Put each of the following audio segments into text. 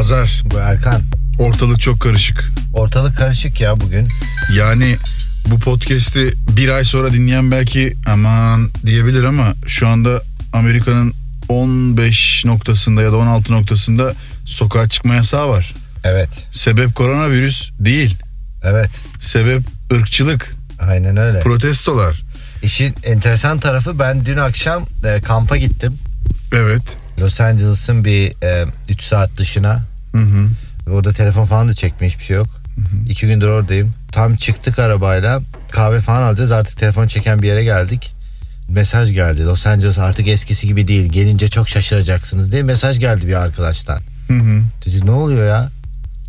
Hazar. Bu Erkan. Ortalık çok karışık. Ortalık karışık ya bugün. Yani bu podcast'i bir ay sonra dinleyen belki aman diyebilir ama şu anda Amerika'nın 15 noktasında ya da 16 noktasında sokağa çıkma yasağı var. Evet. Sebep koronavirüs değil. Evet. Sebep ırkçılık, Aynen öyle. protestolar. İşin enteresan tarafı ben dün akşam e, kampa gittim. Evet. Los Angeles'ın bir 3 saat dışına. Hı hı. Orada telefon falan da çekme hiçbir şey yok. İki gündür oradayım. Tam çıktık arabayla kahve falan alacağız artık telefon çeken bir yere geldik. Mesaj geldi. Los Angeles artık eskisi gibi değil. Gelince çok şaşıracaksınız diye mesaj geldi bir arkadaştan. Hı hı. Dedik ne oluyor ya?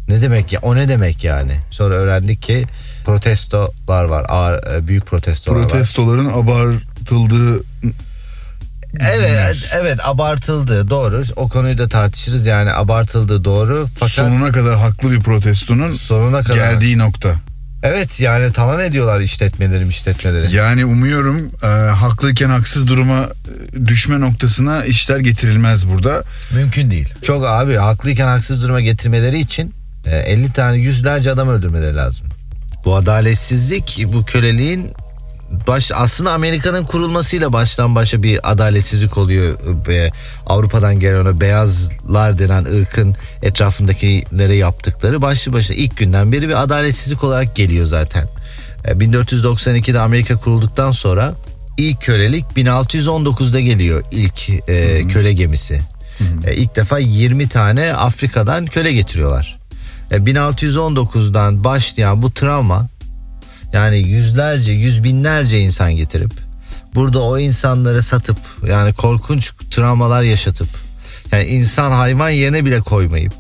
Ne demek ya? O ne demek yani? Sonra öğrendik ki protestolar var. Ağır, e, büyük protestolar var. Protestoların abartıldığı Evet, evet abartıldı doğru. O konuyu da tartışırız yani abartıldı doğru. Fakat sonuna kadar haklı bir protestonun sonuna kadar. geldiği nokta. Evet yani talan ediyorlar işletmeleri işletmeleri. Yani umuyorum e, haklıyken haksız duruma e, düşme noktasına işler getirilmez burada. Mümkün değil. Çok abi haklıyken haksız duruma getirmeleri için e, 50 tane yüzlerce adam öldürmeleri lazım. Bu adaletsizlik bu köleliğin baş aslında Amerika'nın kurulmasıyla baştan başa bir adaletsizlik oluyor. Ve Avrupa'dan gelen o beyazlar denen ırkın etrafındakilere yaptıkları başlı başına ilk günden beri bir adaletsizlik olarak geliyor zaten. E, 1492'de Amerika kurulduktan sonra ilk kölelik 1619'da geliyor ilk e, köle gemisi. E, ilk defa 20 tane Afrika'dan köle getiriyorlar. E, 1619'dan başlayan bu travma yani yüzlerce, yüz binlerce insan getirip burada o insanları satıp yani korkunç travmalar yaşatıp yani insan hayvan yerine bile koymayıp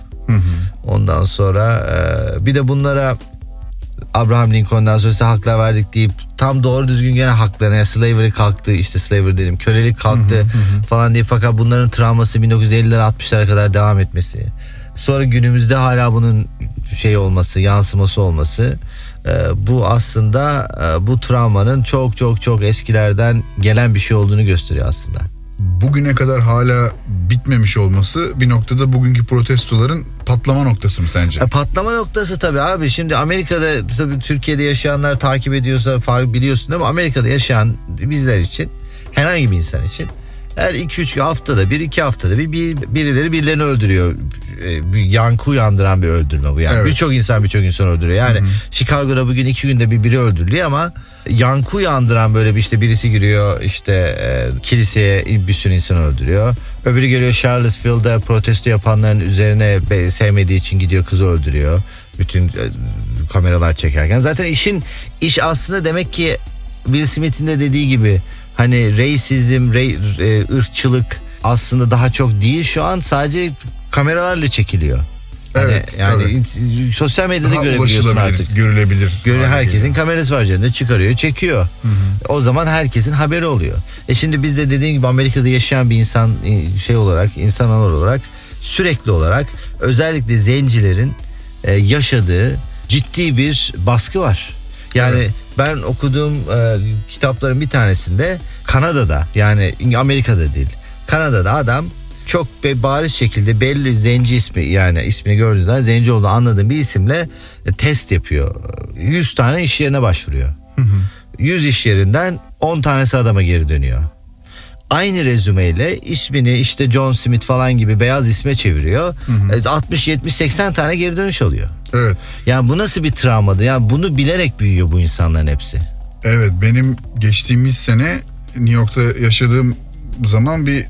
ondan sonra e, bir de bunlara Abraham Lincoln'dan size haklar verdik deyip tam doğru düzgün gene haklarına ya slavery kalktı işte slavery dedim kölelik kalktı falan diye fakat bunların travması 1950'lere 60'lara kadar devam etmesi. Sonra günümüzde hala bunun şey olması yansıması olması bu aslında e, bu travmanın çok çok çok eskilerden gelen bir şey olduğunu gösteriyor aslında. Bugüne kadar hala bitmemiş olması bir noktada bugünkü protestoların patlama noktası mı sence? E, patlama noktası tabii abi. Şimdi Amerika'da tabii Türkiye'de yaşayanlar takip ediyorsa fark biliyorsun ama Amerika'da yaşayan bizler için herhangi bir insan için her 2-3 haftada bir iki haftada bir, bir birileri birilerini öldürüyor. E, bir yankı uyandıran bir öldürme bu yani. Evet. Birçok insan birçok insan öldürüyor. Yani Chicago'da bugün iki günde bir biri öldürülüyor ama yankı uyandıran böyle bir işte birisi giriyor işte e, kiliseye bir sürü insan öldürüyor. Öbürü geliyor Charlottesville'da protesto yapanların üzerine be- sevmediği için gidiyor kızı öldürüyor. Bütün e, kameralar çekerken. Zaten işin iş aslında demek ki Will Smith'in de dediği gibi hani reisizm, re, e, ırkçılık aslında daha çok değil şu an sadece kameralarla çekiliyor. Hani Evet, yani tabii. sosyal medyada Daha görebiliyorsun artık. görülebilir. Göre herkesin geliyor. kamerası var üzerinde çıkarıyor, çekiyor. O zaman herkesin haberi oluyor. E şimdi biz de dediğim gibi Amerika'da yaşayan bir insan e, şey olarak, insanlar olarak sürekli olarak özellikle zencilerin e, yaşadığı ciddi bir baskı var. Yani Evet. ben okuduğum e, kitapların bir tanesinde Kanada'da yani Amerika'da değil. Kanada'da adam çok be- bariz şekilde belli zenci ismi yani ismini gördüğünüz zaman zenci olduğunu anladığım bir isimle e, test yapıyor. 100 tane iş yerine başvuruyor. 100 iş yerinden 10 tanesi adama geri dönüyor. Aynı rezümeyle ismini işte John Smith falan gibi beyaz isme çeviriyor. E, 60 70 80 tane geri dönüş alıyor. Evet. Yani bu nasıl bir travmadı? Yani bunu bilerek büyüyor bu insanların hepsi. Evet benim geçtiğimiz sene New York'ta yaşadığım zaman bir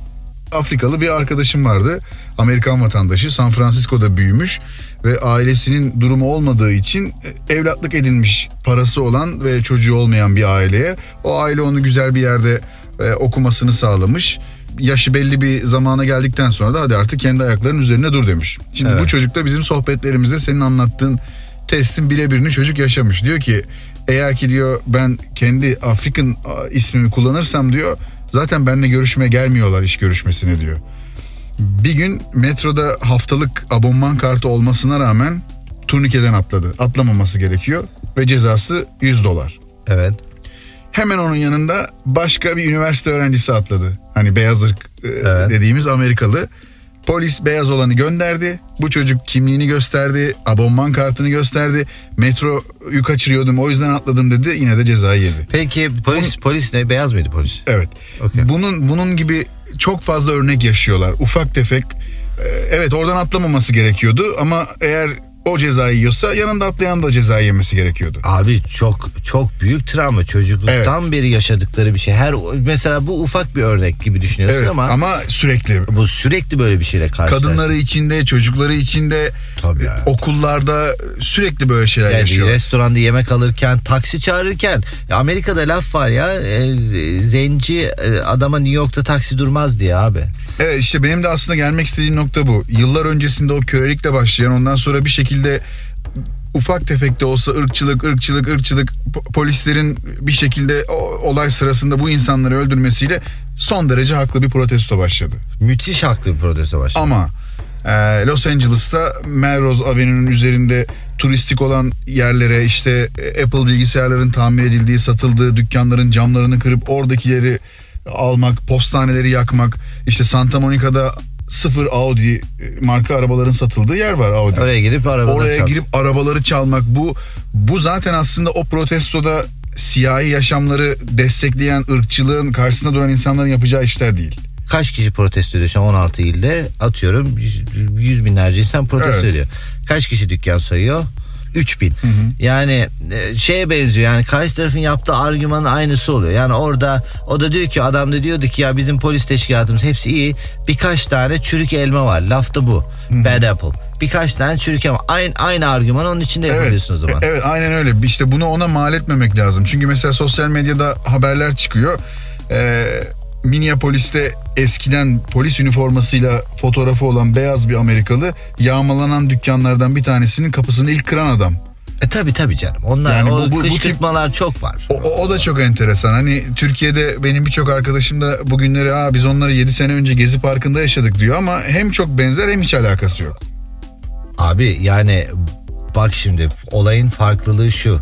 Afrikalı bir arkadaşım vardı. Amerikan vatandaşı San Francisco'da büyümüş ve ailesinin durumu olmadığı için e, evlatlık edinmiş parası olan ve çocuğu olmayan bir aileye. O aile onu güzel bir yerde e, okumasını sağlamış. Yaşı belli bir zamana geldikten sonra da hadi artık kendi ayaklarının üzerine dur demiş. Şimdi bu çocuk da bizim sohbetlerimizde senin anlattığın testin birebirini çocuk yaşamış. Diyor ki eğer ki diyor ben kendi Afrikan a, ismimi kullanırsam diyor zaten benimle görüşmeye gelmiyorlar iş görüşmesine diyor. Bir gün metroda haftalık abonman kartı olmasına rağmen turnikeden atladı. Atlamaması gerekiyor ve cezası 100 dolar. Evet. Hemen onun yanında başka bir üniversite öğrencisi atladı. Hani beyaz ırk e, Evet. dediğimiz Amerikalı. Polis beyaz olanı gönderdi. Bu çocuk kimliğini gösterdi. Abonman kartını gösterdi. Metroyu kaçırıyordum o yüzden atladım dedi. Yine de cezayı yedi. Peki polis polis ne? Beyaz mıydı polis? Evet. Okey. Bunun bunun gibi çok fazla örnek yaşıyorlar. Ufak tefek. Ee, Evet oradan atlamaması gerekiyordu ama eğer o cezayı yiyorsa yanında atlayan da cezayı yemesi gerekiyordu. Abi çok çok büyük travma çocukluktan beri yaşadıkları bir şey. Her mesela bu ufak bir örnek gibi düşünüyorsun Evet ama, ama, sürekli bu sürekli böyle bir şeyle karşılaşıyorsun. kadınları içinde, çocukları içinde, Tabii ya. okullarda sürekli böyle şeyler Yani yaşıyor. restoranda yemek alırken, taksi çağırırken Amerika'da laf var ya e, zenci e, adama New York'ta taksi durmaz diye abi. Evet işte benim de aslında gelmek istediğim nokta bu. Yıllar öncesinde o kölelikle başlayan ondan sonra bir şekilde ufak tefek de olsa ırkçılık, ırkçılık, ırkçılık po- polislerin bir şekilde olay sırasında bu insanları öldürmesiyle son derece haklı bir protesto başladı. Müthiş haklı bir protesto başladı. Ama e, Los Angeles'ta Melrose Avenue'nun üzerinde turistik olan yerlere işte e, Apple bilgisayarların tamir edildiği, satıldığı dükkanların camlarını kırıp oradakileri almak, postaneleri yakmak, işte Santa Monica'da sıfır Audi e, marka arabaların satıldığı yer var Audi. Oraya girip arabaları Oraya çal- girip arabaları çalmak bu bu zaten aslında o protestoda siyahi yaşamları destekleyen ırkçılığın karşısında duran insanların yapacağı işler değil. kaç kişi protesto ediyor şu an 16 ilde atıyorum yüz, binlerce insan protesto Evet. ediyor. Kaç kişi dükkan sayıyor? 3000. Yani e, şeye benziyor yani karşı tarafın yaptığı argümanın aynısı oluyor. Yani orada o da diyor ki adam da diyordu ki ya bizim polis teşkilatımız hepsi iyi. Birkaç tane çürük elma var. Laf da bu. Bad apple. Birkaç tane çürük elma. Aynı, aynı argüman onun içinde yapabiliyorsun o zaman. e- Evet aynen öyle. İşte bunu ona mal etmemek lazım. Çünkü mesela sosyal medyada haberler çıkıyor. Ee, Minneapolis'te eskiden polis üniformasıyla fotoğrafı olan beyaz bir Amerikalı yağmalanan dükkanlardan bir tanesinin kapısını ilk kıran adam. E tabi tabi canım. Onlar Yani o bu- bu- bu tip- kışkırtmalar çok var. O, o, o da çok enteresan. Hani Türkiye'de benim birçok arkadaşım da bugünleri Aa, biz onları 7 sene önce Gezi Parkı'nda yaşadık diyor ama hem çok benzer hem hiç alakası yok. Abi yani bak şimdi olayın farklılığı şu.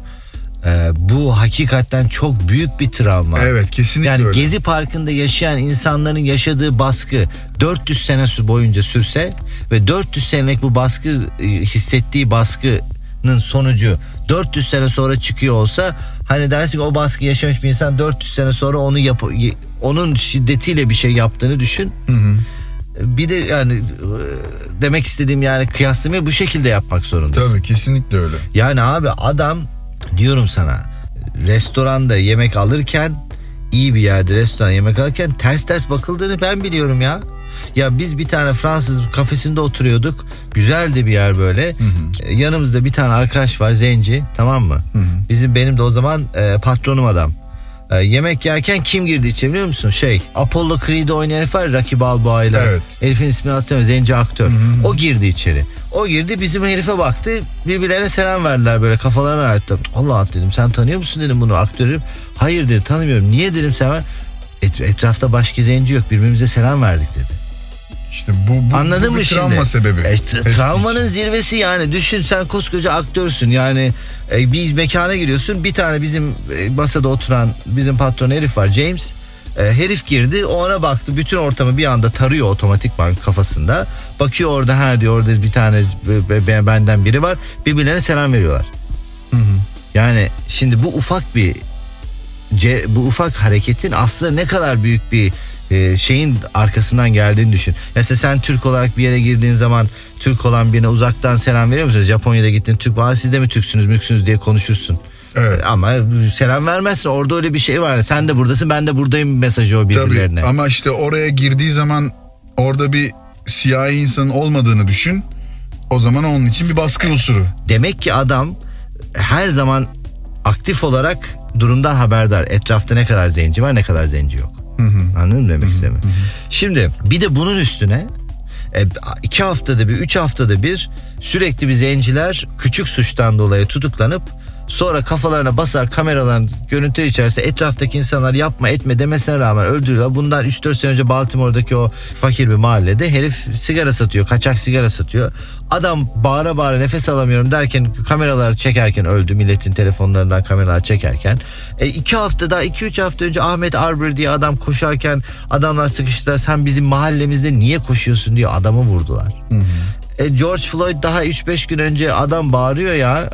Ee, bu hakikaten çok büyük bir travma. Evet kesinlikle Yani öyle. Gezi Parkı'nda yaşayan insanların yaşadığı baskı 400 sene boyunca sürse ve 400 senelik bu baskı e, hissettiği baskının sonucu 400 sene sonra çıkıyor olsa hani dersin ki o baskı yaşamış bir insan 400 sene sonra onu yap onun şiddetiyle bir şey yaptığını düşün. Bir de yani e, demek istediğim yani kıyaslamayı bu şekilde yapmak zorundasın. Tabii kesinlikle öyle. Yani abi adam diyorum sana restoranda yemek alırken iyi bir yerde restoran yemek alırken ters ters bakıldığını ben biliyorum ya. Ya biz bir tane Fransız kafesinde oturuyorduk. Güzeldi bir yer böyle. E, Yanımızda bir tane arkadaş var zenci tamam mı? Bizim benim de o zaman e, patronum adam. E, yemek yerken kim girdi içeri biliyor musun? Şey Apollo Creed'i oynayan herif var Rocky Balboa ile. Evet. Herifin ismini hatırlamıyorum. Zenci aktör. O girdi içeri. O girdi bizim herife baktı. Birbirlerine selam verdiler böyle kafalarını ayarttı. Allah dedim sen tanıyor musun dedim bunu aktörü. Hayır dedi tanımıyorum. Niye dedim sen var. Et, etrafta başka zenci yok birbirimize selam verdik dedi. İşte bu, bu, Anladın bu mı bir şimdi? travma sebebi. E, Hepsi travmanın için. zirvesi yani. Düşün sen koskoca aktörsün. Yani e, bir mekana giriyorsun. Bir tane bizim e, masada oturan bizim patron herif var James. E, herif girdi o ona baktı bütün ortamı bir anda tarıyor otomatikman kafasında. Bakıyor orada ha diyor orada bir tane benden biri var. Birbirlerine selam veriyorlar. Yani şimdi bu ufak bir ce- bu ufak hareketin aslında ne kadar büyük bir e, şeyin arkasından geldiğini düşün. Mesela sen Türk olarak bir yere girdiğin zaman Türk olan birine uzaktan selam veriyor musunuz? Japonya'da gittin Türk var siz de mi Türksünüz mülksünüz diye konuşursun. Evet. Ama selam vermezsin orada öyle bir şey var. Sen de buradasın ben de buradayım mesajı o birbirlerine. Tabii ama işte oraya girdiği zaman orada bir siyahi insanın olmadığını düşün. O zaman onun için bir baskı unsuru. Demek ki adam her zaman aktif olarak durumdan haberdar. Etrafta ne kadar zenci var ne kadar zenci yok. Anladın mı demek istediğimi? Şimdi bir de bunun üstüne e, iki haftada bir, üç haftada bir sürekli bir zenciler küçük suçtan dolayı tutuklanıp Sonra kafalarına basar kameraların görüntü içerisinde etraftaki insanlar yapma etme demesine rağmen öldürüyorlar. Bundan 3-4 sene önce Baltimore'daki o fakir bir mahallede herif sigara satıyor. Kaçak sigara satıyor. Adam bağıra bağıra nefes alamıyorum derken kameralar çekerken öldü. Milletin telefonlarından kameralar çekerken. E, iki hafta daha 2-3 hafta önce Ahmet Arbor diye adam koşarken adamlar sıkıştılar. Sen bizim mahallemizde niye koşuyorsun diye adamı vurdular. E, George Floyd daha 3-5 gün önce adam bağırıyor ya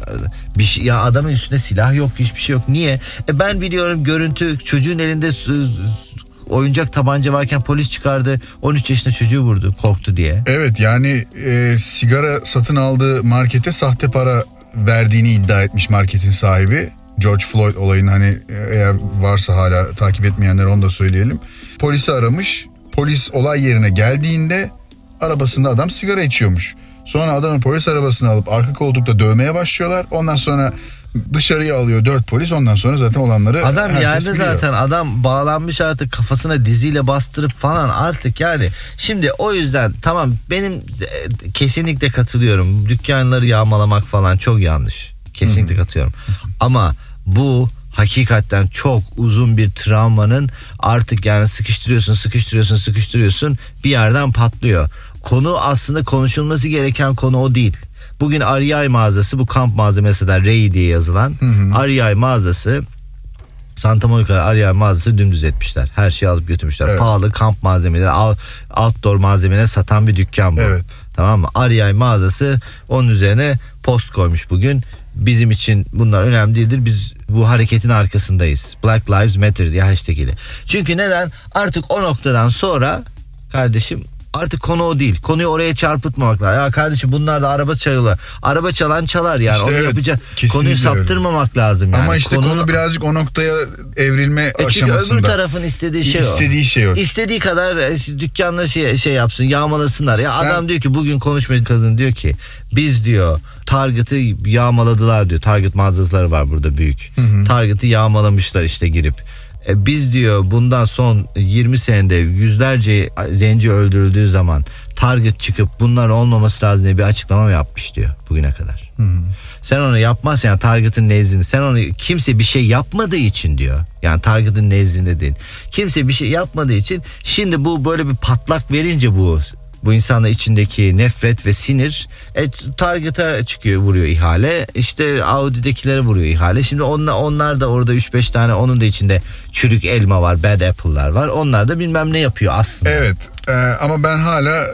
bir şey, ya adamın üstünde silah yok hiçbir şey yok niye e ben biliyorum görüntü çocuğun elinde oyuncak tabanca varken polis çıkardı 13 yaşında çocuğu vurdu korktu diye Evet yani e, sigara satın aldığı markete sahte para verdiğini iddia etmiş marketin sahibi. George Floyd olayını hani e, eğer varsa hala takip etmeyenler onu da söyleyelim. Polisi aramış. Polis olay yerine geldiğinde arabasında adam sigara içiyormuş. Sonra adamın polis arabasını alıp arka koltukta dövmeye başlıyorlar. Ondan sonra dışarıya alıyor dört polis. Ondan sonra zaten olanları Adam yerde biliyor. zaten adam bağlanmış artık kafasına diziyle bastırıp falan artık yani. Şimdi o yüzden tamam benim e, kesinlikle katılıyorum. Dükkanları yağmalamak falan çok yanlış. Kesinlikle katılıyorum. Ama bu hakikaten çok uzun bir travmanın artık yani sıkıştırıyorsun sıkıştırıyorsun sıkıştırıyorsun bir yerden patlıyor. Konu aslında konuşulması gereken konu o değil. Bugün REI mağazası bu kamp malzemesi de Ray diye yazılan REI mağazası Santa Monica Ariel mağazası dümdüz etmişler. Her şeyi alıp götürmüşler. Evet. Pahalı kamp malzemeleri, out- outdoor malzemeleri satan bir dükkan bu. Evet. Tamam mı? Ariel mağazası onun üzerine post koymuş bugün. Bizim için bunlar önemli değildir. Biz bu hareketin arkasındayız. Black Lives Matter diye hashtag ile. Çünkü neden? Artık o noktadan sonra kardeşim artık konu o değil. Konuyu oraya çarpıtmamak lazım. Ya kardeşim bunlar da araba çalıyorlar. Araba çalan çalar yani. İşte Onu evet, yapacak. Konuyu öyle. saptırmamak lazım yani. Ama işte Konunun- konu birazcık o noktaya evrilme e çünkü aşamasında. öbür tarafın istediği şey o. İstediği şey o. İstediği kadar e, dükkanları şey, şey yapsın yağmalasınlar. Ya Sen- adam diyor ki bugün konuşma kadın diyor ki biz diyor Target'ı yağmaladılar diyor. Target mağazaları var burada büyük. Target'ı yağmalamışlar işte girip. E, biz diyor bundan son 20 senede yüzlerce zenci öldürüldüğü zaman Target çıkıp bunlar olmaması lazım diye bir açıklama yapmış diyor bugüne kadar. Sen onu yapmazsan yani Target'ın nezdinde sen onu kimse bir şey yapmadığı için diyor. Yani Target'ın nezdinde değil. Kimse bir şey yapmadığı için şimdi bu böyle bir patlak verince bu bu insanın içindeki nefret ve sinir e, Target'a çıkıyor vuruyor ihale. İşte Audi'dekilere vuruyor ihale. Şimdi onlar, onlar da orada 3-5 tane onun da içinde çürük elma var, bad apple'lar var. Onlar da bilmem ne yapıyor aslında. Evet e, ama ben hala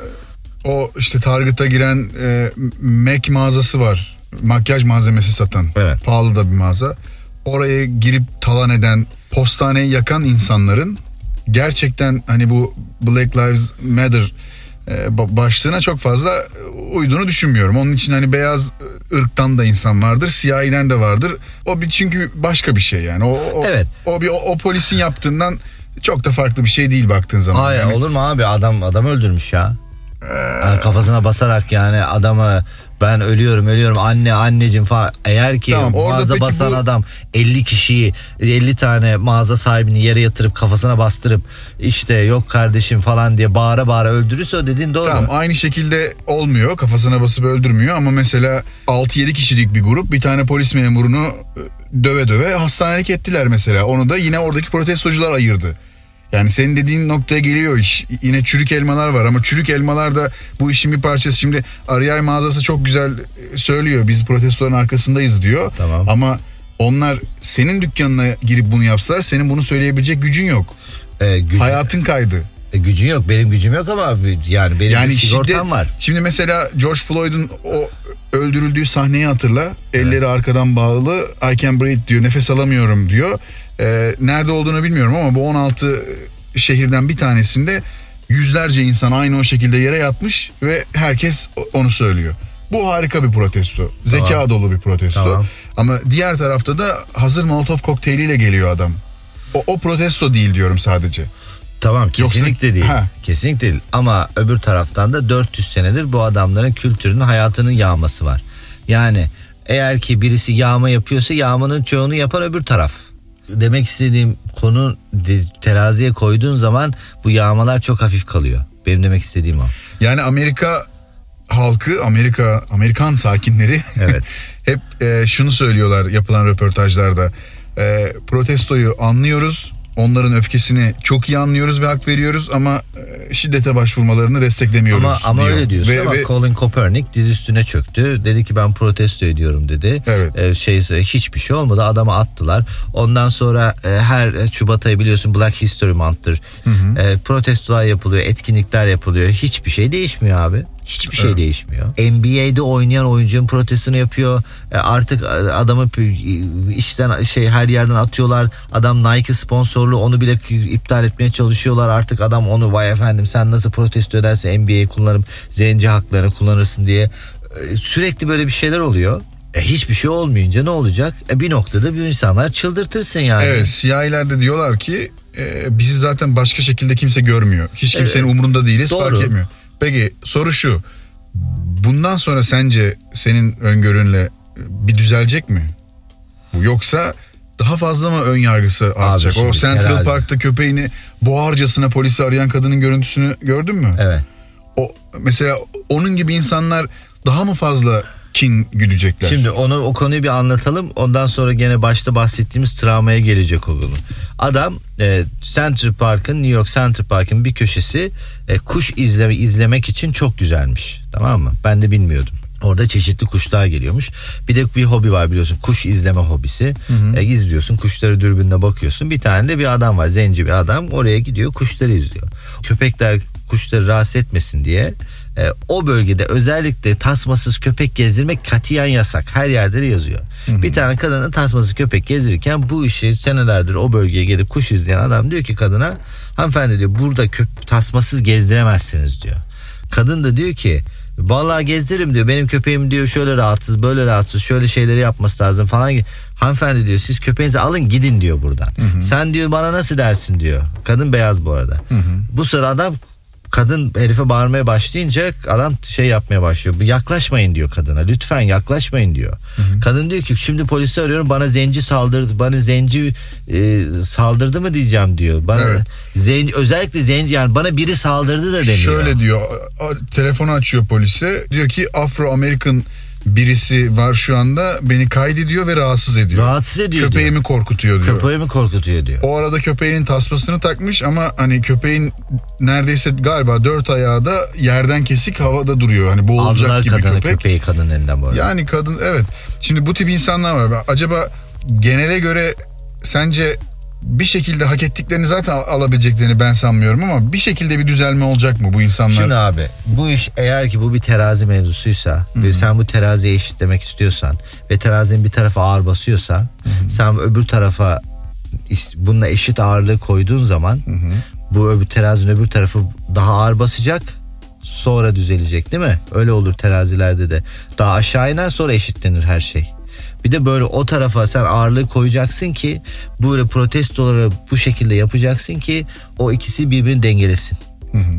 o işte Target'a giren e, Mac mağazası var. Makyaj malzemesi satan. Evet. Pahalı da bir mağaza. Oraya girip talan eden, postaneyi yakan insanların gerçekten hani bu Black Lives Matter başlığına çok fazla uyduğunu düşünmüyorum. Onun için hani beyaz ırktan da insan vardır, siyahiden de vardır. O bir çünkü başka bir şey yani. O, o, Evet. o bir o, o polisin yaptığından çok da farklı bir şey değil baktığın zaman. Hayır Yani- olur mu abi adam adam öldürmüş ya. Yani kafasına basarak yani adamı ben ölüyorum ölüyorum anne anneciğim falan. Eğer ki Tamam, orada mağaza peki basan bu- adam 50 kişiyi 50 tane mağaza sahibini yere yatırıp kafasına bastırıp işte yok kardeşim falan diye bağıra bağıra öldürürse o dediğin doğru. Tamam aynı şekilde olmuyor kafasına basıp öldürmüyor ama mesela 6-7 kişilik bir grup bir tane polis memurunu e, döve döve hastanelik ettiler mesela. Onu da yine oradaki protestocular ayırdı. Yani senin dediğin noktaya geliyor iş. Yine çürük elmalar var ama çürük elmalar da bu işin bir parçası. Şimdi Ariyay mağazası çok güzel e, söylüyor. Biz protestoların arkasındayız diyor. Tamam. Ama onlar senin dükkanına girip bunu yapsalar senin bunu söyleyebilecek gücün yok. Ee, gücü- Hayatın kaydı. e, gücün yok benim gücüm yok ama yani benim Yani bir sigortam şiddet, var. Şimdi mesela George Floyd'un o öldürüldüğü sahneyi hatırla. Elleri arkadan bağlı. I can breathe diyor. Nefes alamıyorum diyor. Ee, nerede olduğunu bilmiyorum ama bu 16 şehirden bir tanesinde yüzlerce insan aynı o şekilde yere yatmış ve herkes onu söylüyor. Bu harika bir protesto. Zeka Tamam. dolu bir protesto. Tamam. Ama diğer tarafta da hazır Molotov kokteyliyle geliyor adam. O, o protesto değil diyorum sadece. Tamam Yoksa- kesinlikle değil. Ha. Kesinlikle değil. Ama öbür taraftan da 400 senedir bu adamların kültürünün hayatının yağması var. Yani eğer ki birisi yağma yapıyorsa yağmanın çoğunu yapan öbür taraf. Demek istediğim konu teraziye koyduğun zaman bu yağmalar çok hafif kalıyor. Benim demek istediğim o. Yani Amerika halkı Amerika Amerikan sakinleri Evet. hep e, şunu söylüyorlar yapılan röportajlarda. E, protestoyu anlıyoruz. Onların öfkesini çok iyi anlıyoruz ve hak veriyoruz ama e, şiddete başvurmalarını desteklemiyoruz Ama, ama diyor. öyle diyorsun Ve- ama ve- Colin Kaepernick diz üstüne çöktü. Dedi ki ben protesto ediyorum dedi. Evet. Ee, şey hiçbir şey olmadı. Adamı attılar. Ondan sonra e, her Şubat ayı biliyorsun Black History Month'tır. E, protestolar yapılıyor, etkinlikler yapılıyor. Hiçbir şey değişmiyor abi. Hiçbir şey değişmiyor. NBA'de oynayan oyuncunun protestini yapıyor. E, artık adamı p- işten şey her yerden atıyorlar. Adam Nike sponsorluğu onu bile iptal etmeye çalışıyorlar. Artık adam onu vay efendim sen nasıl protesto edersen NBA'yi kullanıp zenci haklarını kullanırsın diye E, sürekli böyle bir şeyler oluyor. E, hiçbir şey olmayınca ne olacak? E, bir noktada bir insanlar çıldırtırsın yani. Evet siyahiler de diyorlar ki e, bizi zaten başka şekilde kimse görmüyor. Hiç kimsenin Evet. umurunda değiliz Doğru. fark etmiyor. Peki soru şu. Bundan sonra sence senin öngörünle bir düzelecek mi? Bu yoksa daha fazla mı ön yargısı artacak? şimdi O Central herhalde. Park'ta köpeğini boğarcasına polisi arayan kadının görüntüsünü gördün mü? Evet. O mesela onun gibi insanlar daha mı fazla kin güdecekler? Şimdi onu o konuyu bir anlatalım. Ondan sonra gene başta bahsettiğimiz travmaya gelecek o konu. Adam e, Central Park'ın New York Central Park'ın bir köşesi e, kuş izleme izlemek için çok güzelmiş. Tamam mı? Ben de bilmiyordum. Orada çeşitli kuşlar geliyormuş. Bir de bir hobi var biliyorsun. Kuş izleme hobisi. E, izliyorsun kuşları dürbünle bakıyorsun. Bir tane de bir adam var. Zenci bir adam. Oraya gidiyor kuşları izliyor. Köpekler kuşları rahatsız etmesin diye e, o bölgede özellikle tasmasız köpek gezdirmek katiyen yasak. Her yerde de yazıyor. Bir tane kadına tasmasız köpek gezdirirken bu işi senelerdir o bölgeye gelip kuş izleyen adam diyor ki kadına hanımefendi diyor burada köp tasmasız gezdiremezsiniz diyor. Kadın da diyor ki Vallahi gezdiririm diyor. Benim köpeğim diyor şöyle rahatsız, böyle rahatsız, şöyle şeyleri yapması lazım falan. Hanımefendi diyor siz köpeğinizi alın gidin diyor buradan. Sen diyor bana nasıl dersin diyor. Kadın beyaz bu arada. Bu sırada adam kadın herife bağırmaya başlayınca adam şey yapmaya başlıyor. Yaklaşmayın diyor kadına. Lütfen yaklaşmayın diyor. Kadın diyor ki şimdi polisi arıyorum bana zenci saldırdı. Bana zenci e, saldırdı mı diyeceğim diyor. Bana Evet. zenci özellikle zenci yani bana biri saldırdı da deniyor. Şöyle diyor telefonu açıyor polise diyor ki Afro American birisi var şu anda beni kaydediyor ve rahatsız ediyor. Rahatsız ediyor Köpeğimi korkutuyor diyor. Köpeğimi korkutuyor diyor. O arada köpeğinin tasmasını takmış ama hani köpeğin neredeyse galiba dört ayağı da yerden kesik havada duruyor. Hani boğulacak Aldılar gibi kadını köpek. köpeği kadının elinden bu arada. Yani kadın evet. Şimdi bu tip insanlar var. Acaba genele göre sence bir şekilde hak ettiklerini zaten al- alabileceklerini ben sanmıyorum ama bir şekilde bir düzelme olacak mı bu insanlar? Şimdi abi bu iş eğer ki bu bir terazi mevzusuysa ve sen bu teraziyi eşitlemek istiyorsan ve terazinin bir tarafa ağır basıyorsa sen öbür tarafa bununla eşit ağırlığı koyduğun zaman bu öbür terazinin öbür tarafı daha ağır basacak sonra düzelecek değil mi? Öyle olur terazilerde de. Daha aşağı iner sonra eşitlenir her şey. Bir de böyle o tarafa sen ağırlığı koyacaksın ki böyle protestoları bu şekilde yapacaksın ki o ikisi birbirini dengelesin.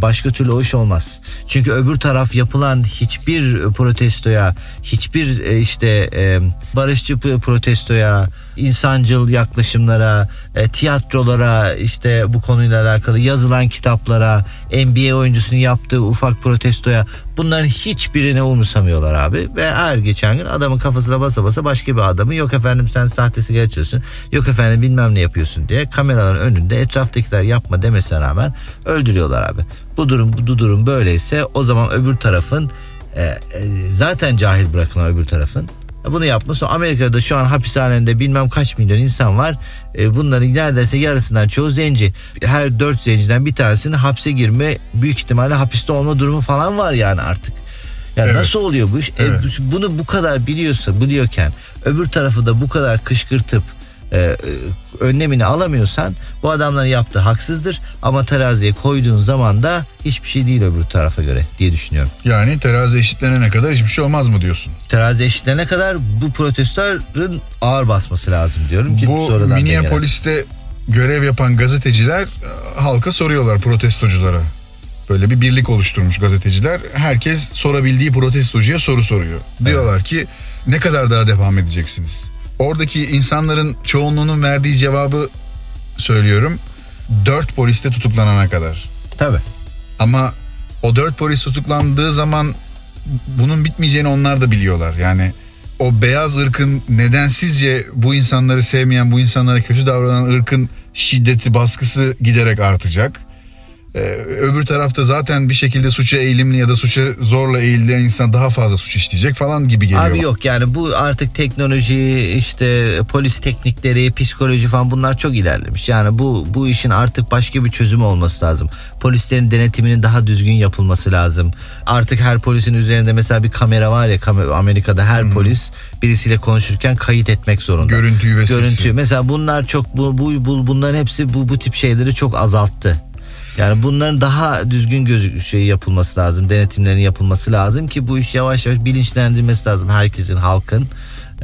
Başka türlü o iş olmaz. Çünkü öbür taraf yapılan hiçbir protestoya, hiçbir e, işte e, barışçı protestoya, insancıl yaklaşımlara, e, tiyatrolara, işte bu konuyla alakalı yazılan kitaplara, NBA oyuncusunun yaptığı ufak protestoya bunların hiçbirine umursamıyorlar abi. Ve her geçen gün adamın kafasına basa basa başka bir adamı yok efendim sen sahte sigara içiyorsun, yok efendim bilmem ne yapıyorsun diye kameraların önünde etraftakiler yapma demesine rağmen öldürüyorlar abi. Bu durum bu durum böyleyse o zaman öbür tarafın e, e, zaten cahil bırakılan öbür tarafın bunu yapması Amerika'da şu an hapishanede bilmem kaç milyon insan var. E, bunların neredeyse yarısından çoğu zenci. Her dört zenciden bir tanesinin hapse girme büyük ihtimalle hapiste olma durumu falan var yani artık. Ya Evet. nasıl oluyor bu iş? E, Evet. bunu bu kadar biliyorsa biliyorken öbür tarafı da bu kadar kışkırtıp e, önlemini alamıyorsan bu adamların yaptığı haksızdır ama teraziye koyduğun zaman da hiçbir şey değil öbür tarafa göre diye düşünüyorum. Yani terazi eşitlenene kadar hiçbir şey olmaz mı diyorsun? Terazi eşitlenene kadar bu protestlerin ağır basması lazım diyorum ki Bu sonradan. Minneapolis'te görev yapan gazeteciler halka soruyorlar protestoculara. Böyle bir birlik oluşturmuş gazeteciler. Herkes sorabildiği protestocuya soru soruyor. Diyorlar ki ne kadar daha devam edeceksiniz? Oradaki insanların çoğunluğunun verdiği cevabı söylüyorum. Dört poliste tutuklanana kadar. Tabii. Ama o dört polis tutuklandığı zaman bunun bitmeyeceğini onlar da biliyorlar. Yani o beyaz ırkın nedensizce bu insanları sevmeyen, bu insanlara kötü davranan ırkın şiddeti, baskısı giderek artacak. Ee, öbür tarafta zaten bir şekilde suça eğilimli ya da suça zorla eğilen insan daha fazla suç işleyecek falan gibi geliyor. Abi yok yani bu artık teknoloji işte polis teknikleri psikoloji falan bunlar çok ilerlemiş. Yani bu bu işin artık başka bir çözümü olması lazım. Polislerin denetiminin daha düzgün yapılması lazım. Artık her polisin üzerinde mesela bir kamera var ya Amerika'da her polis birisiyle konuşurken kayıt etmek zorunda. Görüntüyü ve sesi. Görüntüyü. Mesela bunlar çok bu, bu, bu bunların hepsi bu bu tip şeyleri çok azalttı. Yani bunların daha düzgün gözü şey yapılması lazım. Denetimlerin yapılması lazım ki bu iş yavaş yavaş bilinçlendirmesi lazım herkesin halkın.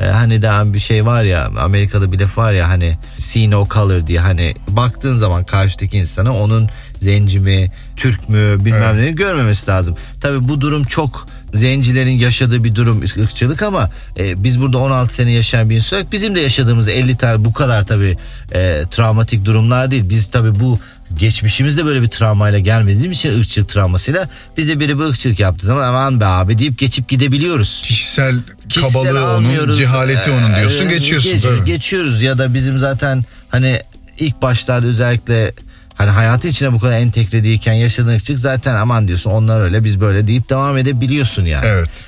Ee, hani daha bir şey var ya Amerika'da bir laf var ya hani see no color diye hani baktığın zaman karşıdaki insana onun zenci mi Türk mü bilmem ne görmemesi lazım. Tabii bu durum çok zencilerin yaşadığı bir durum ırkçılık ama e, biz burada 16 sene yaşayan bir insan bizim de yaşadığımız 50 tane bu kadar tabii e, travmatik durumlar değil. Biz tabii bu geçmişimizde böyle bir travmayla gelmediğimiz için ırkçılık travmasıyla bize biri bir ırkçılık yaptığı zaman aman be abi deyip geçip gidebiliyoruz. Kişisel, Kişisel kabalığı onun, cehaleti onun diyorsun Ee, geçiyorsun. geç- geçiyoruz ya da bizim zaten hani ilk başlarda özellikle hani hayatı içine bu kadar entegre değilken yaşadığın ırkçılık zaten aman diyorsun onlar öyle biz böyle deyip devam edebiliyorsun yani. Evet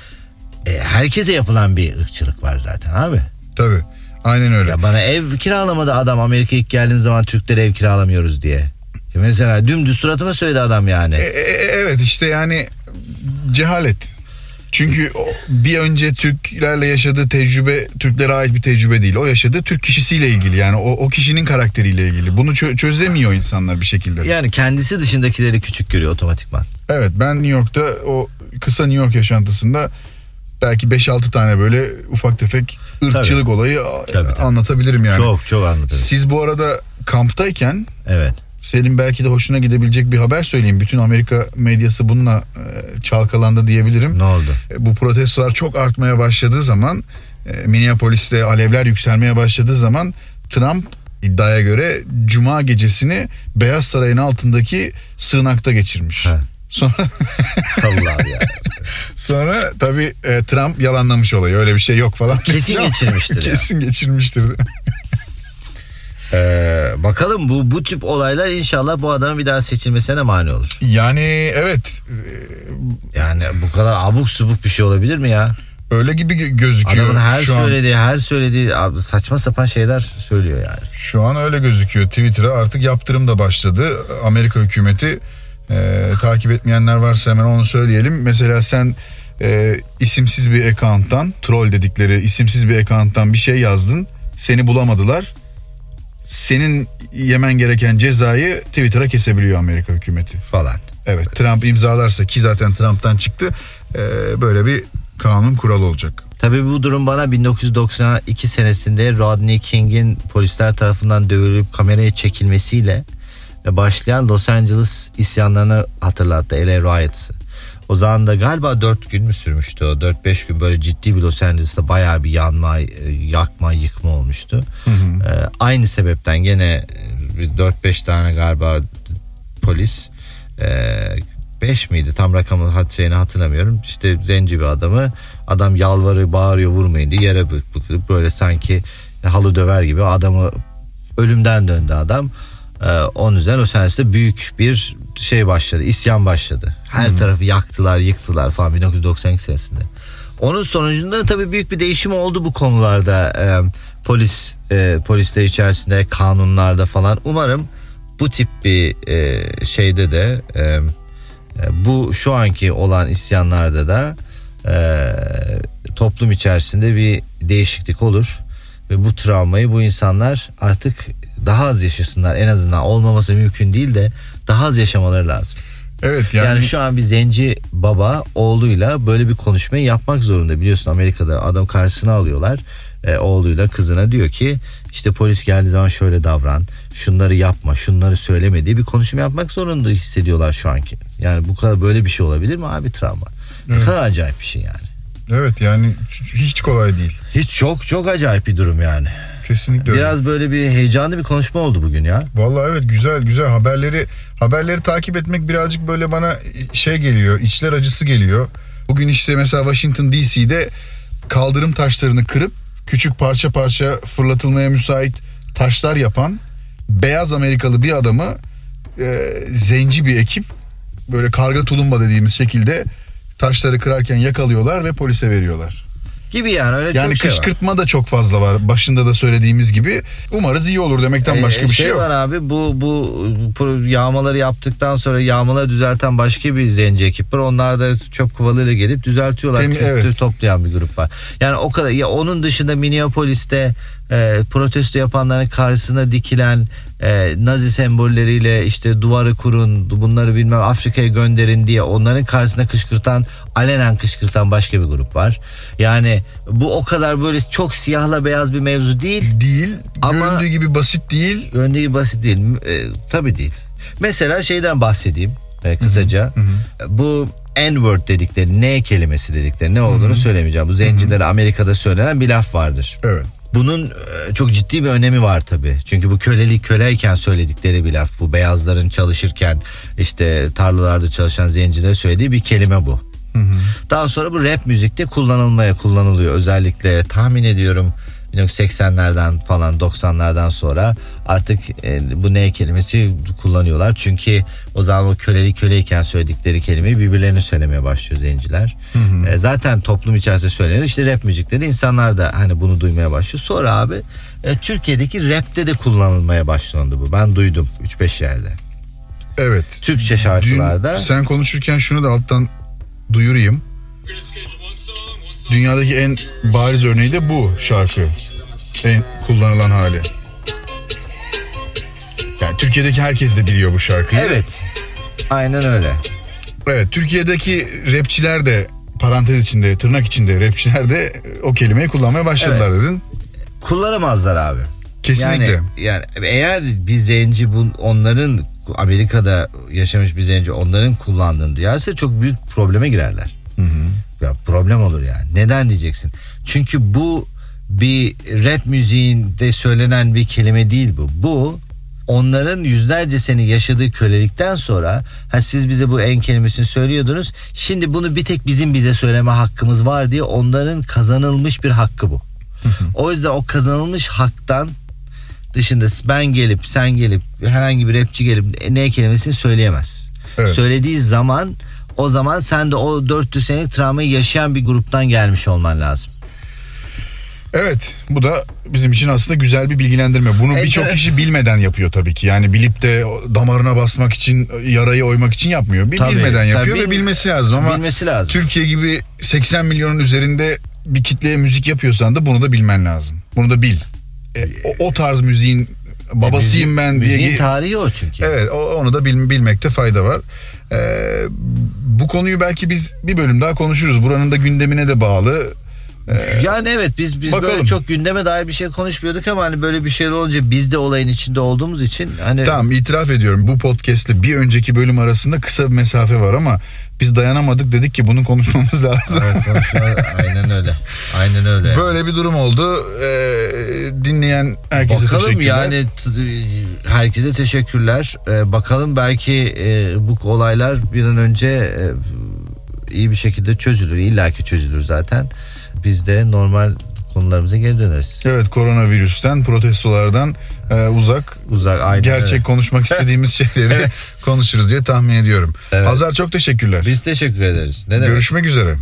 E, herkese yapılan bir ırkçılık var zaten abi. tabii aynen öyle. Ya bana ev kiralamadı adam Amerika ilk geldiğim zaman Türklere ev kiralamıyoruz diye. Mesela dümdüz suratıma söyledi adam yani. E, e, evet işte yani cehalet. Çünkü bir önce Türklerle yaşadığı tecrübe Türklere ait bir tecrübe değil. O yaşadığı Türk kişisiyle ilgili yani o, o kişinin karakteriyle ilgili. Bunu çö- çözemiyor insanlar bir şekilde. Yani kendisi dışındakileri küçük görüyor otomatikman. Evet ben New York'ta o kısa New York yaşantısında belki 5-6 tane böyle ufak tefek ırkçılık olayı a- Tabii, tabii. anlatabilirim yani. Çok çok anlatırım. Siz bu arada kamptayken Evet. Senin belki de hoşuna gidebilecek bir haber söyleyeyim. Bütün Amerika medyası bununla e, çalkalandı diyebilirim. Ne oldu? E, bu protestolar çok artmaya başladığı zaman e, Minneapolis'te alevler yükselmeye başladığı zaman Trump iddiaya göre cuma gecesini Beyaz Saray'ın altındaki sığınakta geçirmiş. Ha. Sonra Allah ya. sonra tabii e, Trump yalanlamış olayı. Öyle bir şey yok falan. Kesin geçirmiştir ya. Kesin geçirmiştir. Ee, bakalım bu bu tip olaylar inşallah bu adamın bir daha seçilmesine mani olur. Yani evet e, Yani bu kadar abuk subuk bir şey olabilir mi ya? öyle gibi gö- gözüküyor. Adamın her şu an. söylediği her söylediği saçma sapan şeyler söylüyor yani. Şu an öyle gözüküyor. Twitter'a artık yaptırım da başladı. Amerika hükümeti e, takip etmeyenler varsa hemen onu söyleyelim. Mesela sen e, isimsiz bir account'tan, troll dedikleri isimsiz bir account'tan bir şey yazdın. Seni bulamadılar. Senin yemen gereken cezayı Twitter'a kesebiliyor Amerika hükümeti. Falan. Evet Trump imzalarsa ki zaten Trump'tan çıktı e, böyle bir kanun kuralı olacak. Tabii bu durum bana 1992 senesinde Rodney King'in polisler tarafından dövülüp kameraya çekilmesiyle başlayan Los Angeles isyanlarını hatırlattı. LA Riots'ı. O zaman da galiba 4 gün mü sürmüştü o 4-5 gün böyle ciddi bir Los Angeles'ta bayağı bir yanma, e, yakma, yıkma olmuştu. Ee, aynı sebepten gene e, bir 4-5 tane galiba polis 5 miydi tam rakamı hat şeyini hatırlamıyorum. İşte zenci bir adamı adam yalvarıyor bağırıyor vurmayın diye yere bık- bıkılıp böyle sanki halı döver gibi adamı ölümden döndü adam. Ee, onun üzerine Los Angeles'te büyük bir şey başladı isyan başladı. Her tarafı yaktılar yıktılar falan 1992 senesinde. Onun sonucunda tabii büyük bir değişim oldu bu konularda Ee, polis e, polisler içerisinde kanunlarda falan. Umarım bu tip bir e, şeyde de e, e, bu şu anki olan isyanlarda da e, toplum içerisinde bir değişiklik olur ve bu travmayı bu insanlar artık daha az yaşasınlar en azından olmaması mümkün değil de daha az yaşamaları lazım. Evet Yani, yani, şu an bir zenci baba oğluyla böyle bir konuşmayı yapmak zorunda biliyorsun Amerika'da adam karşısına alıyorlar e, oğluyla kızına diyor ki işte polis geldiği zaman şöyle davran şunları yapma şunları söyleme diye bir konuşma yapmak zorunda hissediyorlar şu anki. Yani bu kadar böyle bir şey olabilir mi abi travma? Ne Evet. kadar acayip bir şey yani. evet yani hiç kolay değil. Hiç çok çok acayip bir durum yani. Kesinlikle öyle. Biraz böyle bir heyecanlı bir konuşma oldu bugün ya. Vallahi evet güzel güzel haberleri haberleri takip etmek birazcık böyle bana şey geliyor içler acısı geliyor. Bugün işte mesela Washington DC'de kaldırım taşlarını kırıp küçük parça parça fırlatılmaya müsait taşlar yapan beyaz Amerikalı bir adamı e, zenci bir ekip böyle karga tulumba dediğimiz şekilde taşları kırarken yakalıyorlar ve polise veriyorlar. Gibi yani öyle Yani çok şey var. kışkırtma da çok fazla var. Başında da söylediğimiz gibi. Umarız iyi olur demekten başka Ee, bir şey yok. var abi bu bu yağmaları yaptıktan sonra yağmaları düzelten başka bir zenci ekip var. Onlar da çöp kovalıyla gelip düzeltiyorlar. Tem- evet. toplayan bir grup var. Yani o kadar ya onun dışında Minneapolis'te e, protesto yapanların karşısına dikilen e, Nazi sembolleriyle işte duvarı kurun bunları bilmem Afrika'ya gönderin diye onların karşısına kışkırtan alenen kışkırtan başka bir grup var. Yani bu o kadar böyle çok siyahla beyaz bir mevzu değil. Değil. Ama- Göründüğü gibi basit değil. Örneği basit değil. E, tabii değil. Mesela şeyden bahsedeyim e, kısaca. Bu N-word dedikleri, N kelimesi dedikleri ne olduğunu söylemeyeceğim. Bu zencilere Amerika'da söylenen bir laf vardır. Evet. Bunun e, çok ciddi bir önemi var tabii. Çünkü bu kölelik köleyken söyledikleri bir laf. Bu beyazların çalışırken işte tarlalarda çalışan zencilere söylediği bir kelime bu. Daha sonra bu rap müzikte kullanılmaya kullanılıyor. Özellikle tahmin ediyorum 1980'lerden falan 90'lardan sonra artık e, bu ne kelimesi kullanıyorlar. Çünkü o zaman o kölelik köleyken söyledikleri kelimeyi birbirlerine söylemeye başlıyor zenciler. E, zaten toplum içerisinde söylenen işte rap müzikleri insanlar da hani bunu duymaya başlıyor. Sonra abi e, Türkiye'deki rapte de kullanılmaya başlandı bu. Ben duydum 3-5 yerde. Evet. Türkçe Dün şarkılarda. sen konuşurken şunu da alttan duyurayım. Dünyadaki en bariz örneği de bu şarkı. En kullanılan hali. Yani Türkiye'deki herkes de biliyor bu şarkıyı. Evet. Aynen öyle. Evet Türkiye'deki rapçiler de parantez içinde tırnak içinde rapçiler de o kelimeyi kullanmaya başladılar dedin. Kullanamazlar abi. Kesinlikle. Yani, yani eğer bir zenci bu onların Amerika'da yaşamış bir zenci onların kullandığını duyarsa çok büyük probleme girerler. Ya problem olur yani. Neden diyeceksin? Çünkü bu bir rap müziğinde söylenen bir kelime değil bu. Bu onların yüzlerce sene yaşadığı kölelikten sonra ha siz bize bu en kelimesini söylüyordunuz. Şimdi bunu bir tek bizim bize söyleme hakkımız var diye onların kazanılmış bir hakkı bu. o yüzden o kazanılmış haktan dışında ben gelip sen gelip herhangi bir rapçi gelip ne kelimesini söyleyemez. Evet. Söylediği zaman o zaman sen de o 400 senelik travmayı yaşayan bir gruptan gelmiş olman lazım. Evet bu da bizim için aslında güzel bir bilgilendirme. Bunu Evet, birçok evet. kişi bilmeden yapıyor tabii ki. Yani bilip de damarına basmak için yarayı oymak için yapmıyor. Bir Tabii, bilmeden yapıyor tabii. ve bilmesi lazım ama Bilmesi lazım. Türkiye gibi 80 milyonun üzerinde bir kitleye müzik yapıyorsan da bunu da bilmen lazım. Bunu da bil. E, o, o tarz müziğin babasıyım ben diye. Müziğin tarihi o çünkü. Evet o- onu da bil- bilmekte fayda var. Ee, bu konuyu belki biz bir bölüm daha konuşuruz. Buranın da gündemine de bağlı. Yani evet biz biz Bakalım. böyle çok gündeme dair bir şey konuşmuyorduk ama hani böyle bir şey olunca biz de olayın içinde olduğumuz için hani Tamam itiraf ediyorum bu podcast'le bir önceki bölüm arasında kısa bir mesafe var ama biz dayanamadık dedik ki bunu konuşmamız lazım. Evet, konuşma- aynen öyle. Aynen öyle. Böyle bir durum oldu. Ee, dinleyen herkese Bakalım teşekkürler. yani herkese teşekkürler. Ee, bakalım belki e, bu olaylar bir an önce e, iyi bir şekilde çözülür. İlla ki çözülür zaten. Biz de normal konularımıza geri döneriz. Evet koronavirüsten, protestolardan e, uzak, Uzak aynen gerçek öyle. konuşmak istediğimiz şeyleri Evet. konuşuruz diye tahmin ediyorum. Evet. Hazar çok teşekkürler. Biz teşekkür ederiz. Ne demek? Görüşmek üzere.